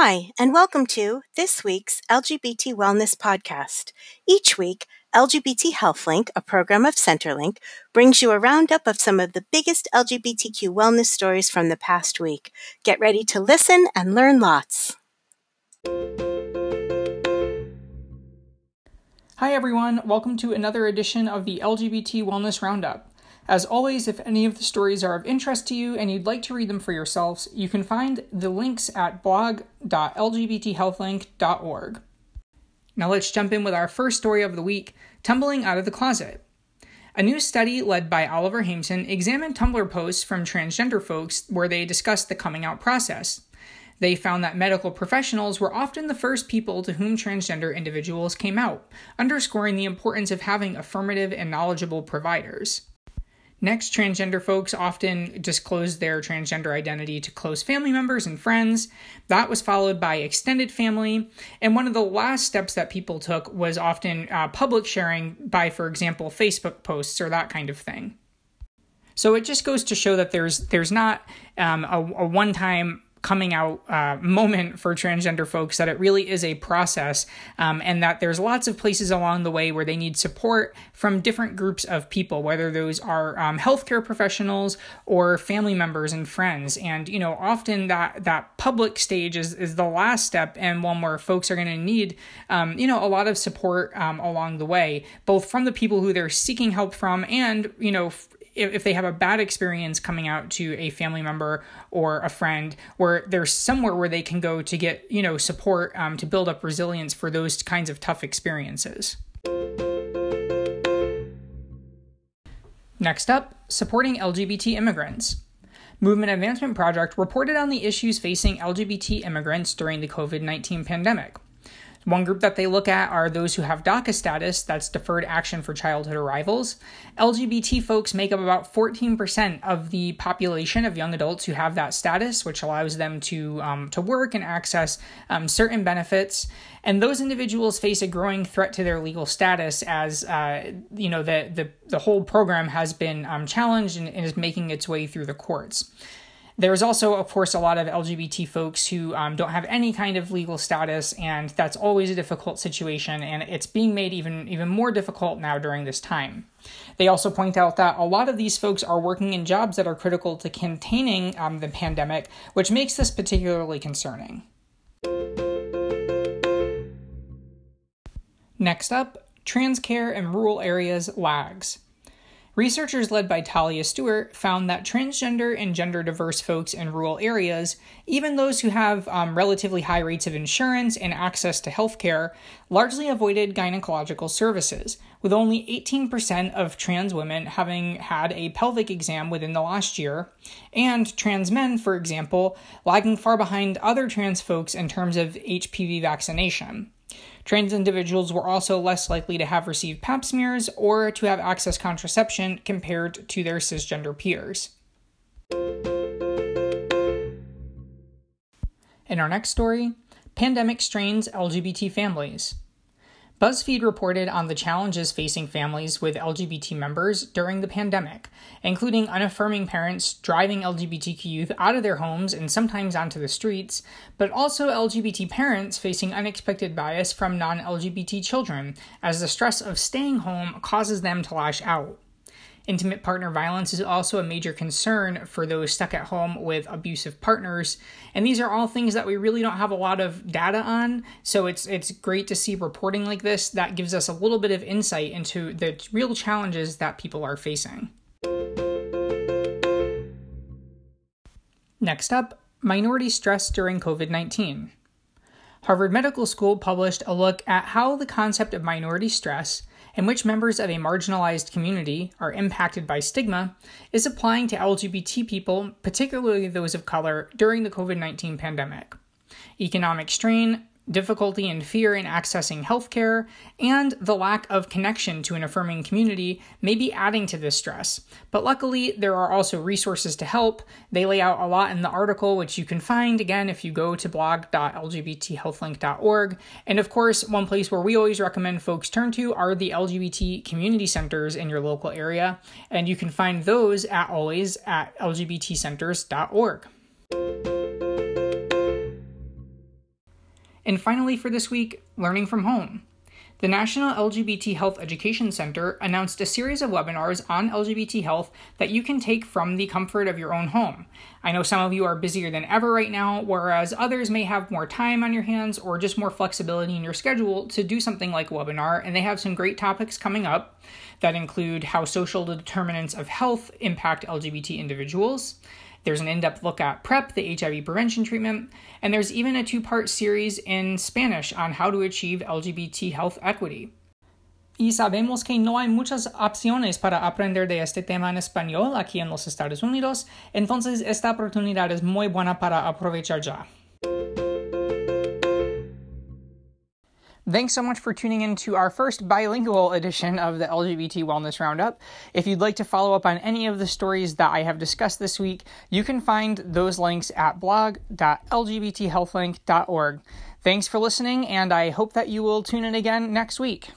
Hi, and welcome to this week's LGBT Wellness Podcast. Each week, LGBT HealthLink, a program of Centerlink, brings you a roundup of some of the biggest LGBTQ wellness stories from the past week. Get ready to listen and learn lots. Hi, everyone. Welcome to another edition of the LGBT Wellness Roundup. As always, if any of the stories are of interest to you and you'd like to read them for yourselves, you can find the links at blog.lgbthealthlink.org. Now let's jump in with our first story of the week Tumbling Out of the Closet. A new study led by Oliver Haimson examined Tumblr posts from transgender folks where they discussed the coming out process. They found that medical professionals were often the first people to whom transgender individuals came out, underscoring the importance of having affirmative and knowledgeable providers. Next, transgender folks often disclose their transgender identity to close family members and friends. That was followed by extended family. And one of the last steps that people took was often uh, public sharing by, for example, Facebook posts or that kind of thing. So it just goes to show that there's there's not um, a, a one time coming out uh, moment for transgender folks that it really is a process um, and that there's lots of places along the way where they need support from different groups of people whether those are um, healthcare professionals or family members and friends. And you know often that that public stage is, is the last step and one where folks are going to need um, you know a lot of support um, along the way both from the people who they're seeking help from and you know if, if they have a bad experience coming out to a family member or a friend where there's somewhere where they can go to get you know support um, to build up resilience for those kinds of tough experiences next up supporting lgbt immigrants Movement Advancement Project reported on the issues facing LGBT immigrants during the COVID 19 pandemic. One group that they look at are those who have DACA status, that's Deferred Action for Childhood Arrivals. LGBT folks make up about 14% of the population of young adults who have that status, which allows them to, um, to work and access um, certain benefits. And those individuals face a growing threat to their legal status as, uh, you know, the, the, the whole program has been um, challenged and, and is making its way through the courts. There's also, of course, a lot of LGBT folks who um, don't have any kind of legal status, and that's always a difficult situation, and it's being made even, even more difficult now during this time. They also point out that a lot of these folks are working in jobs that are critical to containing um, the pandemic, which makes this particularly concerning. Next up, trans care in rural areas lags. Researchers led by Talia Stewart found that transgender and gender diverse folks in rural areas, even those who have um, relatively high rates of insurance and access to healthcare, largely avoided gynecological services, with only 18% of trans women having had a pelvic exam within the last year, and trans men, for example, lagging far behind other trans folks in terms of HPV vaccination. Trans individuals were also less likely to have received pap smears or to have access contraception compared to their cisgender peers. In our next story, pandemic strains LGBT families. BuzzFeed reported on the challenges facing families with LGBT members during the pandemic, including unaffirming parents driving LGBTQ youth out of their homes and sometimes onto the streets, but also LGBT parents facing unexpected bias from non LGBT children, as the stress of staying home causes them to lash out. Intimate partner violence is also a major concern for those stuck at home with abusive partners, and these are all things that we really don't have a lot of data on. So it's it's great to see reporting like this that gives us a little bit of insight into the real challenges that people are facing. Next up, minority stress during COVID-19. Harvard Medical School published a look at how the concept of minority stress in which members of a marginalized community are impacted by stigma, is applying to LGBT people, particularly those of color, during the COVID 19 pandemic. Economic strain, difficulty and fear in accessing healthcare, and the lack of connection to an affirming community may be adding to this stress. But luckily, there are also resources to help. They lay out a lot in the article, which you can find again if you go to blog.lgbthealthlink.org. And of course, one place where we always recommend folks turn to are the LGBT community centers in your local area, and you can find those at always at lgbtcenters.org. And finally, for this week, learning from home. The National LGBT Health Education Center announced a series of webinars on LGBT health that you can take from the comfort of your own home. I know some of you are busier than ever right now, whereas others may have more time on your hands or just more flexibility in your schedule to do something like a webinar, and they have some great topics coming up that include how social determinants of health impact LGBT individuals there's an in depth look at PrEP, the HIV prevention treatment, and there's even a two part series in Spanish on how to achieve LGBT health equity. Y sabemos que no hay muchas opciones para aprender de este tema en español aquí en los Estados Unidos, entonces esta oportunidad es muy buena para aprovechar ya. Thanks so much for tuning in to our first bilingual edition of the LGBT Wellness Roundup. If you'd like to follow up on any of the stories that I have discussed this week, you can find those links at blog.lgbthealthlink.org. Thanks for listening, and I hope that you will tune in again next week.